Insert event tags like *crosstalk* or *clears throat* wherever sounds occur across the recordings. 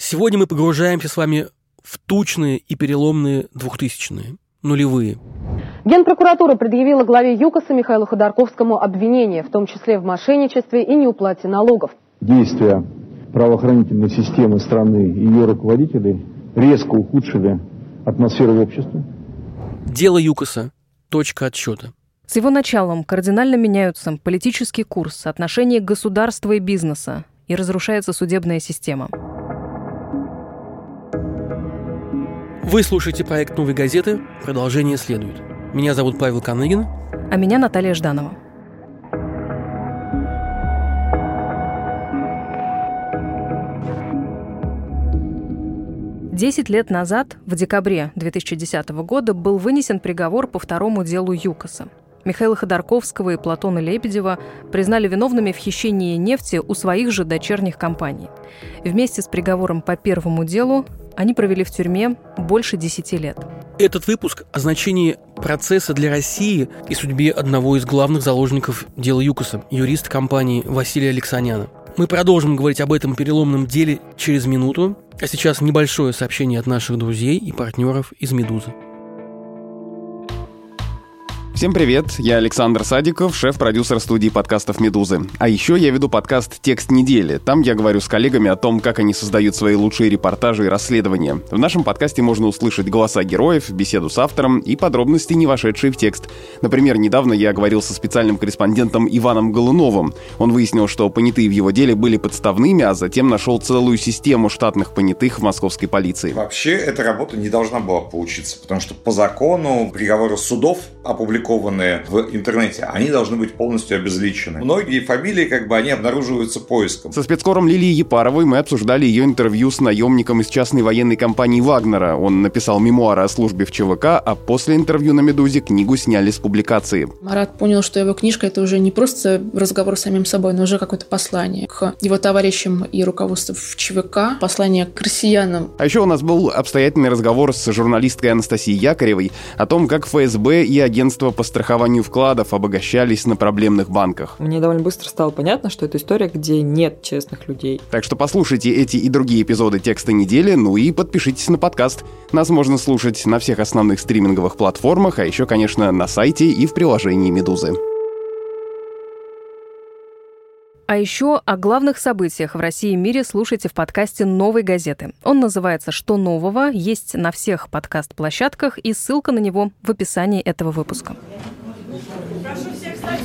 Сегодня мы погружаемся с вами в тучные и переломные двухтысячные, нулевые. Генпрокуратура предъявила главе ЮКОСа Михаилу Ходорковскому обвинение, в том числе в мошенничестве и неуплате налогов. Действия правоохранительной системы страны и ее руководителей резко ухудшили атмосферу в обществе. Дело ЮКОСа. Точка отсчета. С его началом кардинально меняются политический курс, отношения государства и бизнеса, и разрушается судебная система. Вы слушаете проект «Новой газеты». Продолжение следует. Меня зовут Павел Каныгин. А меня Наталья Жданова. Десять лет назад, в декабре 2010 года, был вынесен приговор по второму делу ЮКОСа. Михаила Ходорковского и Платона Лебедева признали виновными в хищении нефти у своих же дочерних компаний. Вместе с приговором по первому делу они провели в тюрьме больше 10 лет. Этот выпуск о значении процесса для России и судьбе одного из главных заложников дела ЮКОСа, юриста компании Василия Алексаняна. Мы продолжим говорить об этом переломном деле через минуту, а сейчас небольшое сообщение от наших друзей и партнеров из «Медузы». Всем привет, я Александр Садиков, шеф-продюсер студии подкастов «Медузы». А еще я веду подкаст «Текст недели». Там я говорю с коллегами о том, как они создают свои лучшие репортажи и расследования. В нашем подкасте можно услышать голоса героев, беседу с автором и подробности, не вошедшие в текст. Например, недавно я говорил со специальным корреспондентом Иваном Голуновым. Он выяснил, что понятые в его деле были подставными, а затем нашел целую систему штатных понятых в московской полиции. Вообще, эта работа не должна была получиться, потому что по закону приговоры судов опубликованы опубликованные в интернете, они должны быть полностью обезличены. Многие фамилии, как бы, они обнаруживаются поиском. Со спецкором Лилией Епаровой мы обсуждали ее интервью с наемником из частной военной компании «Вагнера». Он написал мемуары о службе в ЧВК, а после интервью на «Медузе» книгу сняли с публикации. Марат понял, что его книжка — это уже не просто разговор с самим собой, но уже какое-то послание к его товарищам и руководству в ЧВК, послание к россиянам. А еще у нас был обстоятельный разговор с журналисткой Анастасией Якоревой о том, как ФСБ и агентство по страхованию вкладов обогащались на проблемных банках. Мне довольно быстро стало понятно, что это история, где нет честных людей. Так что послушайте эти и другие эпизоды текста недели, ну и подпишитесь на подкаст. Нас можно слушать на всех основных стриминговых платформах, а еще, конечно, на сайте и в приложении «Медузы». А еще о главных событиях в России и мире слушайте в подкасте «Новой газеты». Он называется «Что нового?», есть на всех подкаст-площадках, и ссылка на него в описании этого выпуска. Прошу всех встать.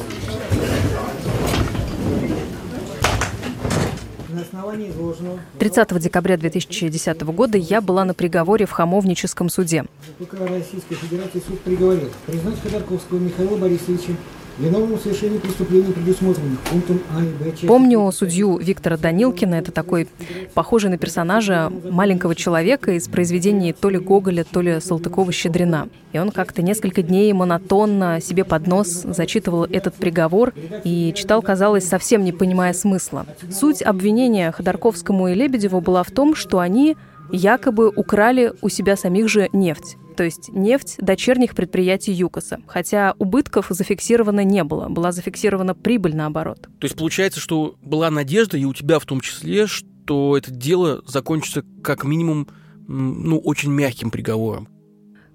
30 декабря 2010 года я была на приговоре в Хамовническом суде. ПК Российской Федерации суд приговорил признать Ходорковского Михаила Борисовича виновным в преступлений, предусмотренных пунктом А и Б. Помню судью Виктора Данилкина. Это такой похожий на персонажа маленького человека из произведений то ли Гоголя, то ли Салтыкова-Щедрина. И он как-то несколько дней монотонно себе под нос зачитывал этот приговор и читал, казалось, совсем не понимая смысла. Суть обвинения Ходорковскому и Лебедеву была в том, что они якобы украли у себя самих же нефть то есть нефть дочерних предприятий ЮКОСа. Хотя убытков зафиксировано не было, была зафиксирована прибыль наоборот. То есть получается, что была надежда, и у тебя в том числе, что это дело закончится как минимум ну, очень мягким приговором.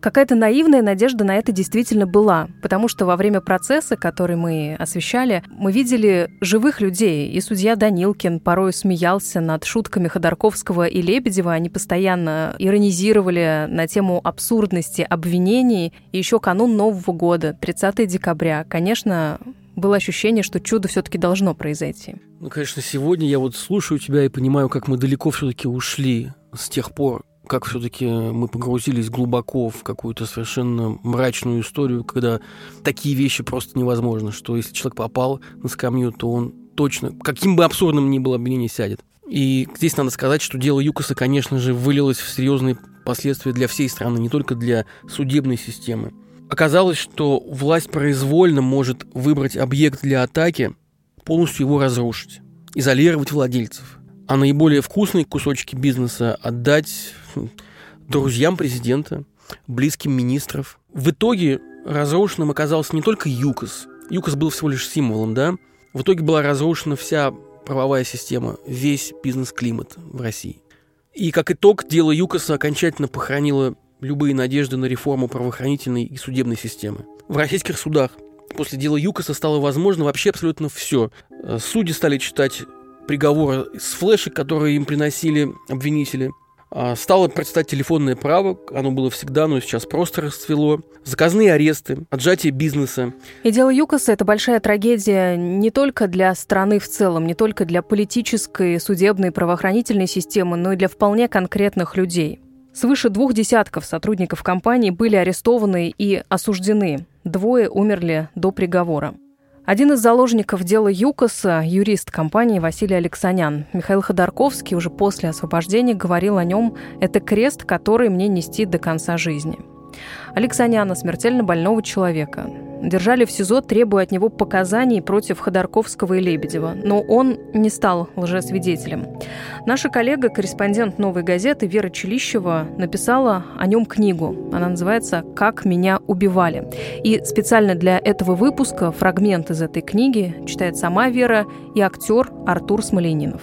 Какая-то наивная надежда на это действительно была, потому что во время процесса, который мы освещали, мы видели живых людей, и судья Данилкин порой смеялся над шутками Ходорковского и Лебедева, они постоянно иронизировали на тему абсурдности обвинений, и еще канун Нового года, 30 декабря, конечно, было ощущение, что чудо все-таки должно произойти. Ну, конечно, сегодня я вот слушаю тебя и понимаю, как мы далеко все-таки ушли с тех пор, как все-таки мы погрузились глубоко в какую-то совершенно мрачную историю, когда такие вещи просто невозможно, что если человек попал на скамью, то он точно, каким бы абсурдным ни было обвинение, сядет. И здесь надо сказать, что дело ЮКОСа, конечно же, вылилось в серьезные последствия для всей страны, не только для судебной системы. Оказалось, что власть произвольно может выбрать объект для атаки, полностью его разрушить, изолировать владельцев, а наиболее вкусные кусочки бизнеса отдать друзьям президента, близким министров. В итоге разрушенным оказался не только ЮКОС. ЮКОС был всего лишь символом, да? В итоге была разрушена вся правовая система, весь бизнес-климат в России. И как итог, дело ЮКОСа окончательно похоронило любые надежды на реформу правоохранительной и судебной системы. В российских судах после дела ЮКОСа стало возможно вообще абсолютно все. Э, судьи стали читать приговоры с флешек, которые им приносили обвинители. А, стало представить телефонное право, оно было всегда, но сейчас просто расцвело. Заказные аресты, отжатие бизнеса. И дело ЮКОСа – это большая трагедия не только для страны в целом, не только для политической, судебной, правоохранительной системы, но и для вполне конкретных людей. Свыше двух десятков сотрудников компании были арестованы и осуждены. Двое умерли до приговора. Один из заложников дела ЮКОСа, юрист компании Василий Алексанян. Михаил Ходорковский уже после освобождения говорил о нем «это крест, который мне нести до конца жизни». Алексаняна, смертельно больного человека, держали в СИЗО, требуя от него показаний против Ходорковского и Лебедева, но он не стал лжесвидетелем. Наша коллега, корреспондент «Новой газеты» Вера Челищева написала о нем книгу. Она называется «Как меня убивали». И специально для этого выпуска фрагмент из этой книги читает сама Вера и актер Артур Смоленинов.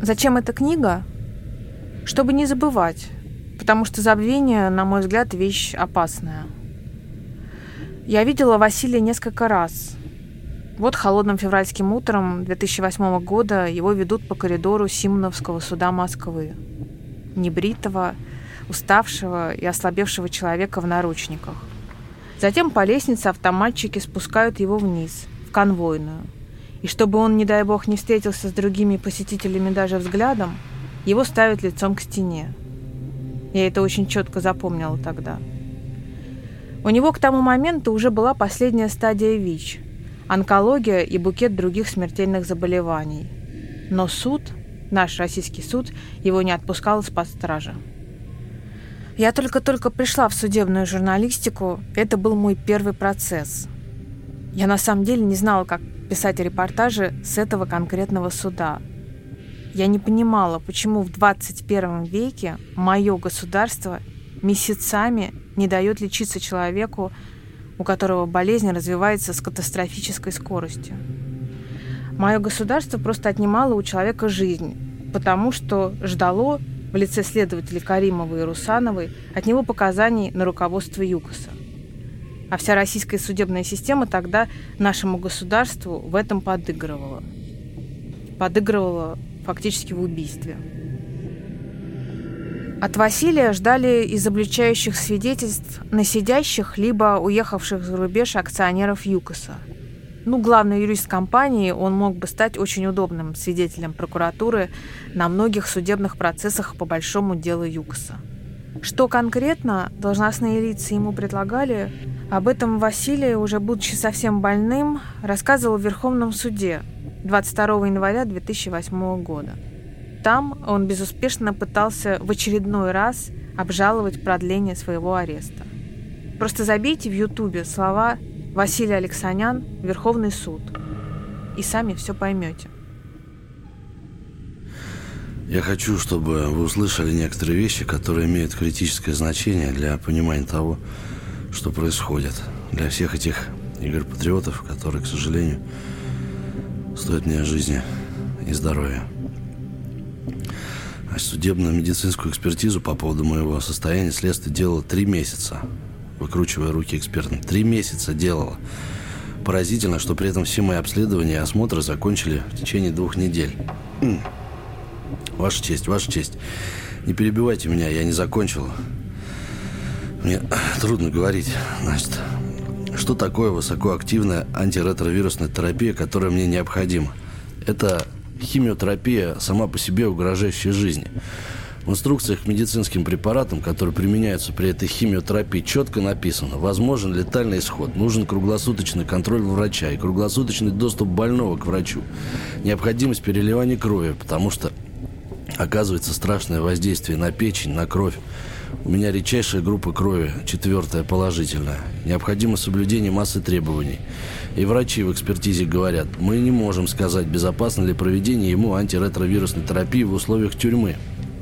Зачем эта книга? Чтобы не забывать, потому что забвение, на мой взгляд, вещь опасная. Я видела Василия несколько раз. Вот холодным февральским утром 2008 года его ведут по коридору Симоновского суда Москвы. Небритого, уставшего и ослабевшего человека в наручниках. Затем по лестнице автоматчики спускают его вниз, в конвойную – и чтобы он, не дай бог, не встретился с другими посетителями даже взглядом, его ставят лицом к стене. Я это очень четко запомнила тогда. У него к тому моменту уже была последняя стадия ВИЧ, онкология и букет других смертельных заболеваний. Но суд, наш российский суд, его не отпускал из-под стражи. Я только-только пришла в судебную журналистику, это был мой первый процесс. Я на самом деле не знала, как писать репортажи с этого конкретного суда. Я не понимала, почему в 21 веке мое государство месяцами не дает лечиться человеку, у которого болезнь развивается с катастрофической скоростью. Мое государство просто отнимало у человека жизнь, потому что ждало в лице следователей Каримовой и Русановой от него показаний на руководство ЮКОСа. А вся российская судебная система тогда нашему государству в этом подыгрывала. Подыгрывала фактически в убийстве. От Василия ждали изобличающих свидетельств на сидящих либо уехавших за рубеж акционеров ЮКОСа. Ну, главный юрист компании, он мог бы стать очень удобным свидетелем прокуратуры на многих судебных процессах по большому делу ЮКОСа. Что конкретно должностные лица ему предлагали, об этом Василий, уже будучи совсем больным, рассказывал в Верховном суде 22 января 2008 года. Там он безуспешно пытался в очередной раз обжаловать продление своего ареста. Просто забейте в Ютубе слова Василий Алексанян, Верховный суд, и сами все поймете. Я хочу, чтобы вы услышали некоторые вещи, которые имеют критическое значение для понимания того, что происходит. Для всех этих игр-патриотов, которые, к сожалению, стоят мне жизни и здоровья. А судебно-медицинскую экспертизу по поводу моего состояния следствие делало три месяца, выкручивая руки экспертам. Три месяца делало. Поразительно, что при этом все мои обследования и осмотры закончили в течение двух недель. Ваша честь, ваша честь. Не перебивайте меня, я не закончил. Мне трудно говорить. Значит, что такое высокоактивная антиретровирусная терапия, которая мне необходима? Это химиотерапия, сама по себе угрожающая жизни. В инструкциях к медицинским препаратам, которые применяются при этой химиотерапии, четко написано, возможен летальный исход, нужен круглосуточный контроль врача и круглосуточный доступ больного к врачу, необходимость переливания крови, потому что оказывается страшное воздействие на печень, на кровь. У меня редчайшая группа крови, четвертая положительная. Необходимо соблюдение массы требований. И врачи в экспертизе говорят, мы не можем сказать, безопасно ли проведение ему антиретровирусной терапии в условиях тюрьмы.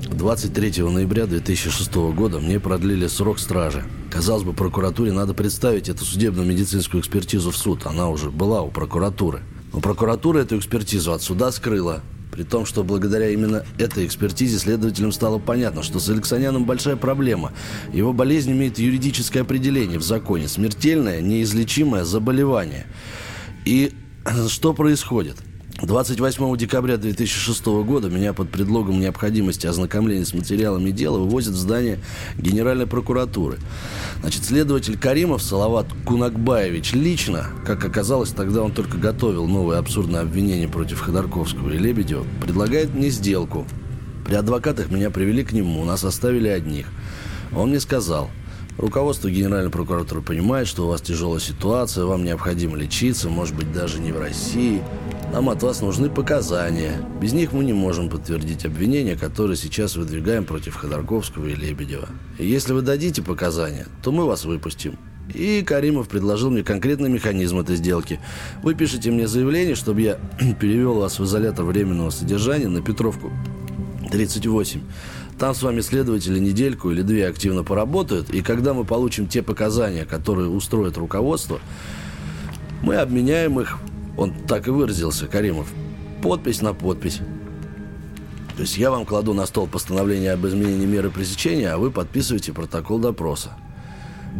23 ноября 2006 года мне продлили срок стражи. Казалось бы, прокуратуре надо представить эту судебную медицинскую экспертизу в суд. Она уже была у прокуратуры. Но прокуратура эту экспертизу от суда скрыла. При том, что благодаря именно этой экспертизе следователям стало понятно, что с Алексаняном большая проблема. Его болезнь имеет юридическое определение в законе. Смертельное, неизлечимое заболевание. И *clears throat* что происходит? 28 декабря 2006 года меня под предлогом необходимости ознакомления с материалами дела вывозят в здание Генеральной прокуратуры. Значит, следователь Каримов Салават Кунакбаевич лично, как оказалось, тогда он только готовил новое абсурдное обвинение против Ходорковского и Лебедева, предлагает мне сделку. При адвокатах меня привели к нему, нас оставили одних. Он мне сказал – Руководство Генеральной прокуратуры понимает, что у вас тяжелая ситуация, вам необходимо лечиться, может быть, даже не в России. Нам от вас нужны показания. Без них мы не можем подтвердить обвинения, которые сейчас выдвигаем против Ходорковского и Лебедева. Если вы дадите показания, то мы вас выпустим. И Каримов предложил мне конкретный механизм этой сделки. Вы пишете мне заявление, чтобы я *clears throat* перевел вас в изолятор временного содержания на Петровку 38. Там с вами следователи недельку или две активно поработают, и когда мы получим те показания, которые устроит руководство, мы обменяем их, он так и выразился, Каримов, подпись на подпись. То есть я вам кладу на стол постановление об изменении меры пресечения, а вы подписываете протокол допроса.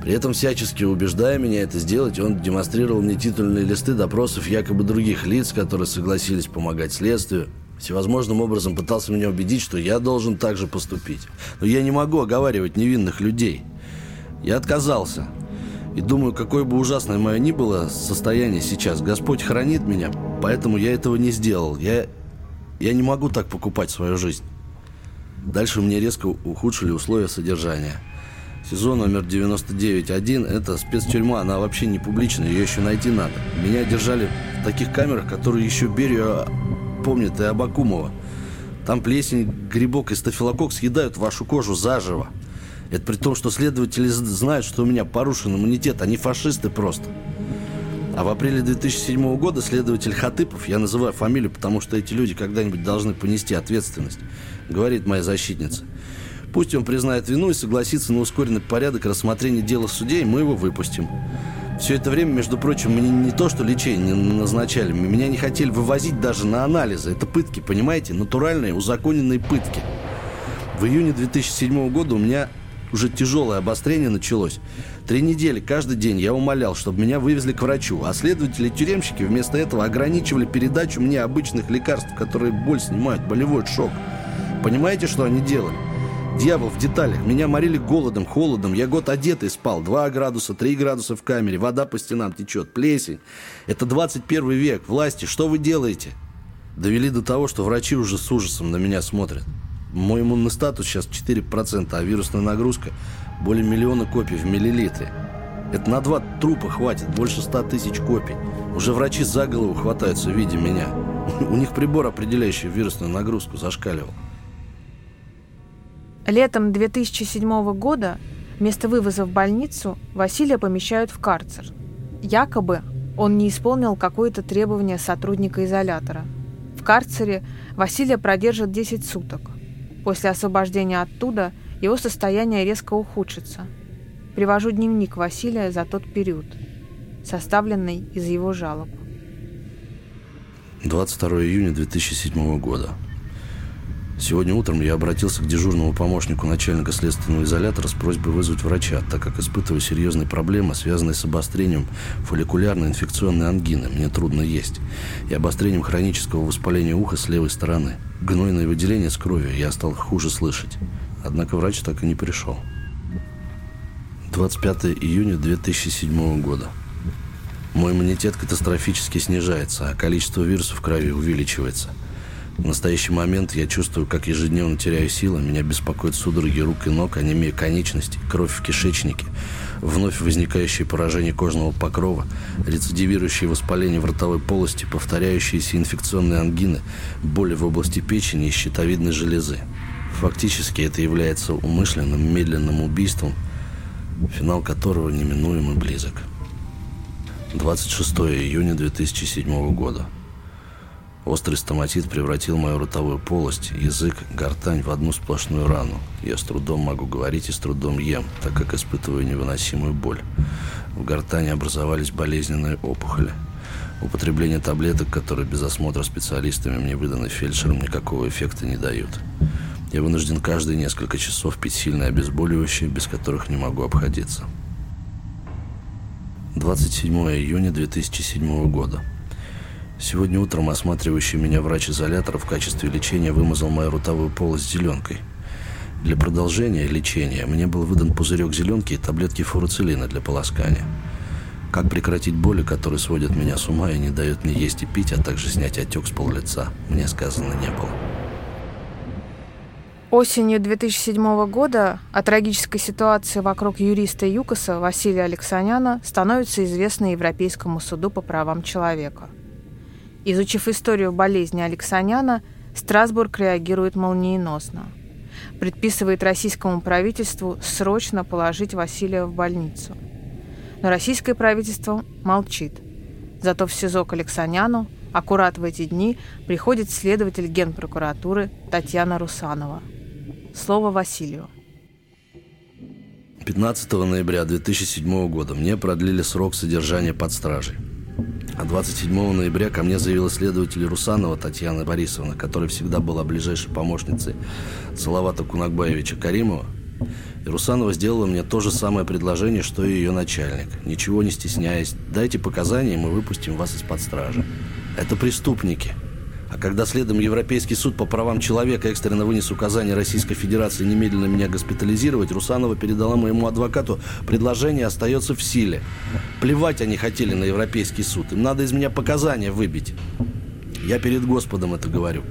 При этом всячески убеждая меня это сделать, он демонстрировал мне титульные листы допросов якобы других лиц, которые согласились помогать следствию всевозможным образом пытался меня убедить, что я должен так же поступить. Но я не могу оговаривать невинных людей. Я отказался. И думаю, какое бы ужасное мое ни было состояние сейчас, Господь хранит меня, поэтому я этого не сделал. Я, я не могу так покупать свою жизнь. Дальше мне резко ухудшили условия содержания. Сезон номер 99.1 – это спецтюрьма, она вообще не публичная, ее еще найти надо. Меня держали в таких камерах, которые еще Берию помнит и Абакумова. Там плесень, грибок и стафилококк съедают вашу кожу заживо. Это при том, что следователи знают, что у меня порушен иммунитет. Они фашисты просто. А в апреле 2007 года следователь Хатыпов, я называю фамилию, потому что эти люди когда-нибудь должны понести ответственность, говорит моя защитница. Пусть он признает вину и согласится на ускоренный порядок рассмотрения дела в суде, и мы его выпустим. Все это время, между прочим, мне не то, что лечение назначали, меня не хотели вывозить даже на анализы. Это пытки, понимаете? Натуральные, узаконенные пытки. В июне 2007 года у меня уже тяжелое обострение началось. Три недели, каждый день я умолял, чтобы меня вывезли к врачу, а следователи-тюремщики вместо этого ограничивали передачу мне обычных лекарств, которые боль снимают, болевой шок. Понимаете, что они делали? Дьявол в деталях. Меня морили голодом, холодом. Я год одетый спал. Два градуса, три градуса в камере. Вода по стенам течет. Плесень. Это 21 век. Власти, что вы делаете? Довели до того, что врачи уже с ужасом на меня смотрят. Мой иммунный статус сейчас 4%, а вирусная нагрузка более миллиона копий в миллилитре. Это на два трупа хватит, больше 100 тысяч копий. Уже врачи за голову хватаются, видя меня. *laughs* У них прибор, определяющий вирусную нагрузку, зашкаливал. Летом 2007 года вместо вывоза в больницу Василия помещают в карцер. Якобы он не исполнил какое-то требование сотрудника изолятора. В карцере Василия продержат 10 суток. После освобождения оттуда его состояние резко ухудшится. Привожу дневник Василия за тот период, составленный из его жалоб. 22 июня 2007 года. Сегодня утром я обратился к дежурному помощнику начальника следственного изолятора с просьбой вызвать врача, так как испытываю серьезные проблемы, связанные с обострением фолликулярной инфекционной ангины. Мне трудно есть. И обострением хронического воспаления уха с левой стороны. Гнойное выделение с кровью. Я стал хуже слышать. Однако врач так и не пришел. 25 июня 2007 года. Мой иммунитет катастрофически снижается, а количество вирусов в крови увеличивается – в настоящий момент я чувствую, как ежедневно теряю силы. Меня беспокоят судороги рук и ног, анемия конечностей, кровь в кишечнике, вновь возникающее поражение кожного покрова, рецидивирующее воспаление в ротовой полости, повторяющиеся инфекционные ангины, боли в области печени и щитовидной железы. Фактически это является умышленным медленным убийством, финал которого неминуемо близок. 26 июня 2007 года. Острый стоматит превратил мою ротовую полость, язык, гортань в одну сплошную рану. Я с трудом могу говорить и с трудом ем, так как испытываю невыносимую боль. В гортани образовались болезненные опухоли. Употребление таблеток, которые без осмотра специалистами мне выданы фельдшером, никакого эффекта не дают. Я вынужден каждые несколько часов пить сильные обезболивающие, без которых не могу обходиться. 27 июня 2007 года. Сегодня утром осматривающий меня врач-изолятор в качестве лечения вымазал мою ротовую полость зеленкой. Для продолжения лечения мне был выдан пузырек зеленки и таблетки фуруцилина для полоскания. Как прекратить боли, которые сводят меня с ума и не дают мне есть и пить, а также снять отек с пол лица, мне сказано не было. Осенью 2007 года о трагической ситуации вокруг юриста ЮКОСа Василия Алексаняна становится известно Европейскому суду по правам человека. Изучив историю болезни Алексаняна, Страсбург реагирует молниеносно. Предписывает российскому правительству срочно положить Василия в больницу. Но российское правительство молчит. Зато в СИЗО к Алексаняну аккурат в эти дни приходит следователь Генпрокуратуры Татьяна Русанова. Слово Василию. 15 ноября 2007 года мне продлили срок содержания под стражей. А 27 ноября ко мне заявила следователь Русанова Татьяна Борисовна, которая всегда была ближайшей помощницей Салавата Кунакбаевича Каримова. И Русанова сделала мне то же самое предложение, что и ее начальник. Ничего не стесняясь, дайте показания, и мы выпустим вас из-под стражи. Это преступники – а когда следом Европейский суд по правам человека экстренно вынес указание Российской Федерации немедленно меня госпитализировать, Русанова передала моему адвокату предложение остается в силе. Плевать они хотели на Европейский суд. Им надо из меня показания выбить. Я перед Господом это говорю.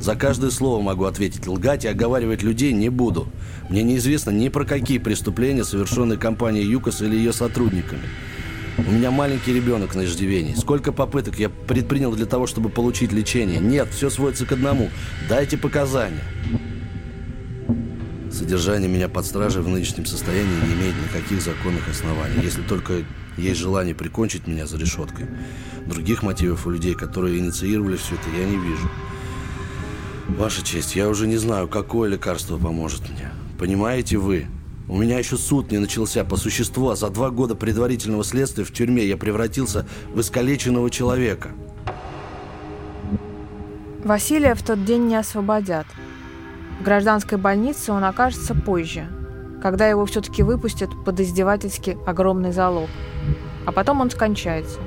За каждое слово могу ответить. Лгать и оговаривать людей не буду. Мне неизвестно ни про какие преступления, совершенные компанией ЮКОС или ее сотрудниками. У меня маленький ребенок на иждивении. Сколько попыток я предпринял для того, чтобы получить лечение? Нет, все сводится к одному. Дайте показания. Содержание меня под стражей в нынешнем состоянии не имеет никаких законных оснований, если только есть желание прикончить меня за решеткой. Других мотивов у людей, которые инициировали все это, я не вижу. Ваша честь, я уже не знаю, какое лекарство поможет мне. Понимаете вы? У меня еще суд не начался по существу, а за два года предварительного следствия в тюрьме я превратился в искалеченного человека. Василия в тот день не освободят. В гражданской больнице он окажется позже, когда его все-таки выпустят под издевательски огромный залог. А потом он скончается.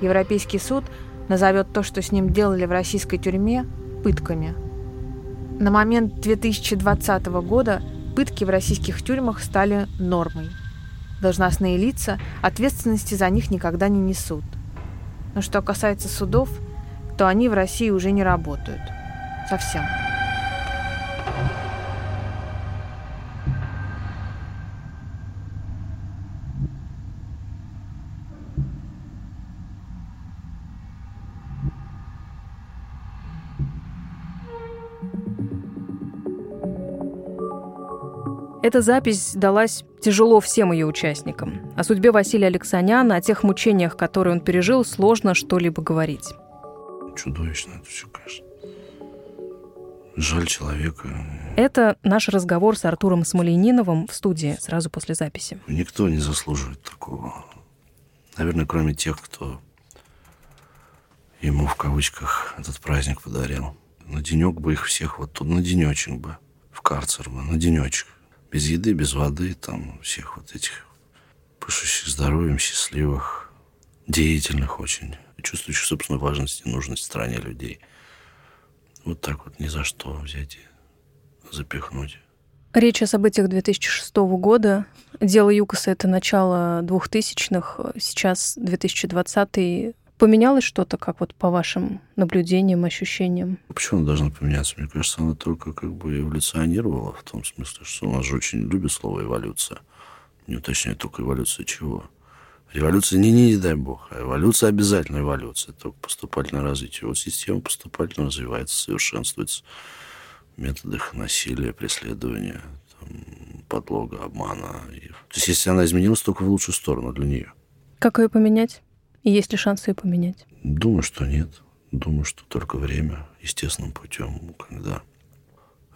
Европейский суд назовет то, что с ним делали в российской тюрьме, пытками. На момент 2020 года Пытки в российских тюрьмах стали нормой. Должностные лица ответственности за них никогда не несут. Но что касается судов, то они в России уже не работают. Совсем. Эта запись далась тяжело всем ее участникам. О судьбе Василия Алексаняна, о тех мучениях, которые он пережил, сложно что-либо говорить. Чудовищно это все, конечно. Жаль человека. Это наш разговор с Артуром Смолениновым в студии сразу после записи. Никто не заслуживает такого. Наверное, кроме тех, кто ему в кавычках этот праздник подарил. На денек бы их всех вот тут, на денечек бы, в карцер бы, на денечек без еды, без воды, там всех вот этих пышущих здоровьем, счастливых, деятельных очень, чувствующих собственную важность и нужность в стране людей. Вот так вот ни за что взять и запихнуть. Речь о событиях 2006 года. Дело ЮКОСа — это начало 2000-х, сейчас 2020 Поменялось что-то, как вот по вашим наблюдениям, ощущениям? Почему она должна поменяться? Мне кажется, она только как бы эволюционировала в том смысле, что у нас же очень любит слово эволюция. Не уточняет только эволюция чего. Революция не, не, не дай бог, а эволюция обязательно эволюция, только поступательное развитие. Вот система поступательно развивается, совершенствуется в методах насилия, преследования, там, подлога, обмана. То есть если она изменилась, только в лучшую сторону для нее. Как ее поменять? И есть ли шансы ее поменять? Думаю, что нет. Думаю, что только время, естественным путем, когда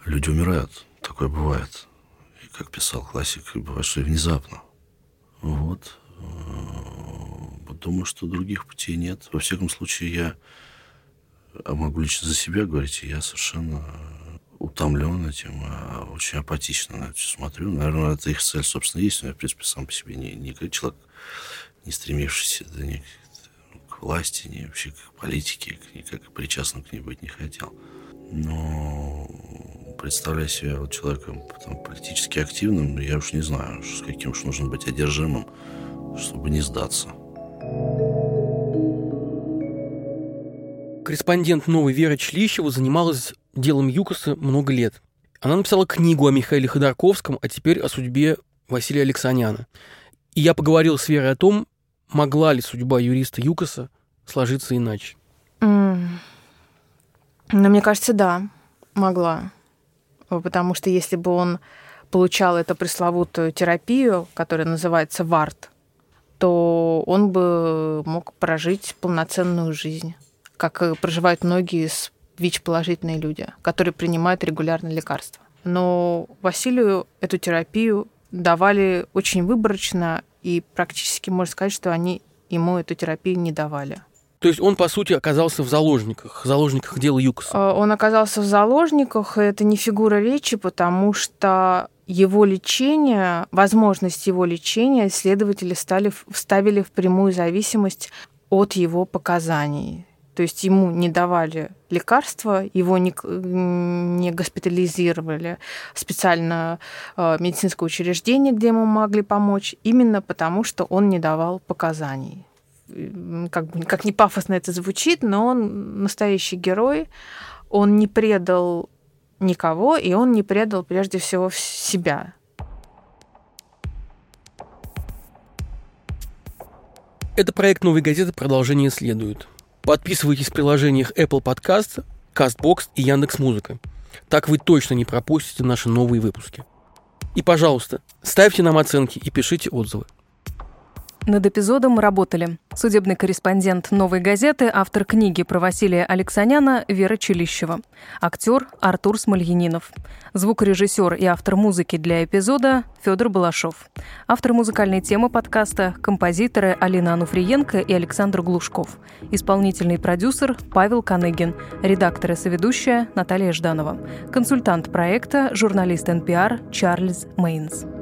люди умирают. Такое бывает. И, как писал классик, бывает, что и внезапно. Вот. Э, думаю, что других путей нет. Во всяком случае, я а могу лично за себя говорить, я совершенно утомлен этим, а очень апатично на это все смотрю. Наверное, это их цель, собственно, есть. Но я, в принципе, сам по себе не, не человек, не стремившийся да, ни к власти, ни вообще к политике, никак причастным к ней быть не хотел. Но представляя себя вот человеком потом, политически активным, я уж не знаю, с каким уж нужно быть одержимым, чтобы не сдаться. Корреспондент «Новой» Вера Члищева занималась делом ЮКОСа много лет. Она написала книгу о Михаиле Ходорковском, а теперь о судьбе Василия Алексаняна. И я поговорил с Верой о том, могла ли судьба юриста ЮКОСа сложиться иначе. Mm. Ну, мне кажется, да, могла. Потому что если бы он получал эту пресловутую терапию, которая называется ВАРТ, то он бы мог прожить полноценную жизнь как проживают многие ВИЧ-положительные люди, которые принимают регулярно лекарства. Но Василию эту терапию давали очень выборочно, и практически можно сказать, что они ему эту терапию не давали. То есть он, по сути, оказался в заложниках, в заложниках дела Юкоса? А, он оказался в заложниках, это не фигура речи, потому что его лечение, возможность его лечения следователи стали, вставили в прямую зависимость от его показаний. То есть ему не давали лекарства, его не, не госпитализировали специально э, медицинское учреждение, где ему могли помочь, именно потому, что он не давал показаний. Как, бы, как не пафосно это звучит, но он настоящий герой. Он не предал никого, и он не предал прежде всего себя. Это проект «Новой газеты. Продолжение следует». Подписывайтесь в приложениях Apple Podcast, CastBox и Яндекс.Музыка. Так вы точно не пропустите наши новые выпуски. И, пожалуйста, ставьте нам оценки и пишите отзывы. Над эпизодом работали. Судебный корреспондент «Новой газеты», автор книги про Василия Алексаняна Вера Челищева, актер Артур Смольянинов, звукорежиссер и автор музыки для эпизода Федор Балашов, автор музыкальной темы подкаста композиторы Алина Ануфриенко и Александр Глушков, исполнительный продюсер Павел Каныгин, редактор и соведущая Наталья Жданова, консультант проекта, журналист NPR Чарльз Мейнс.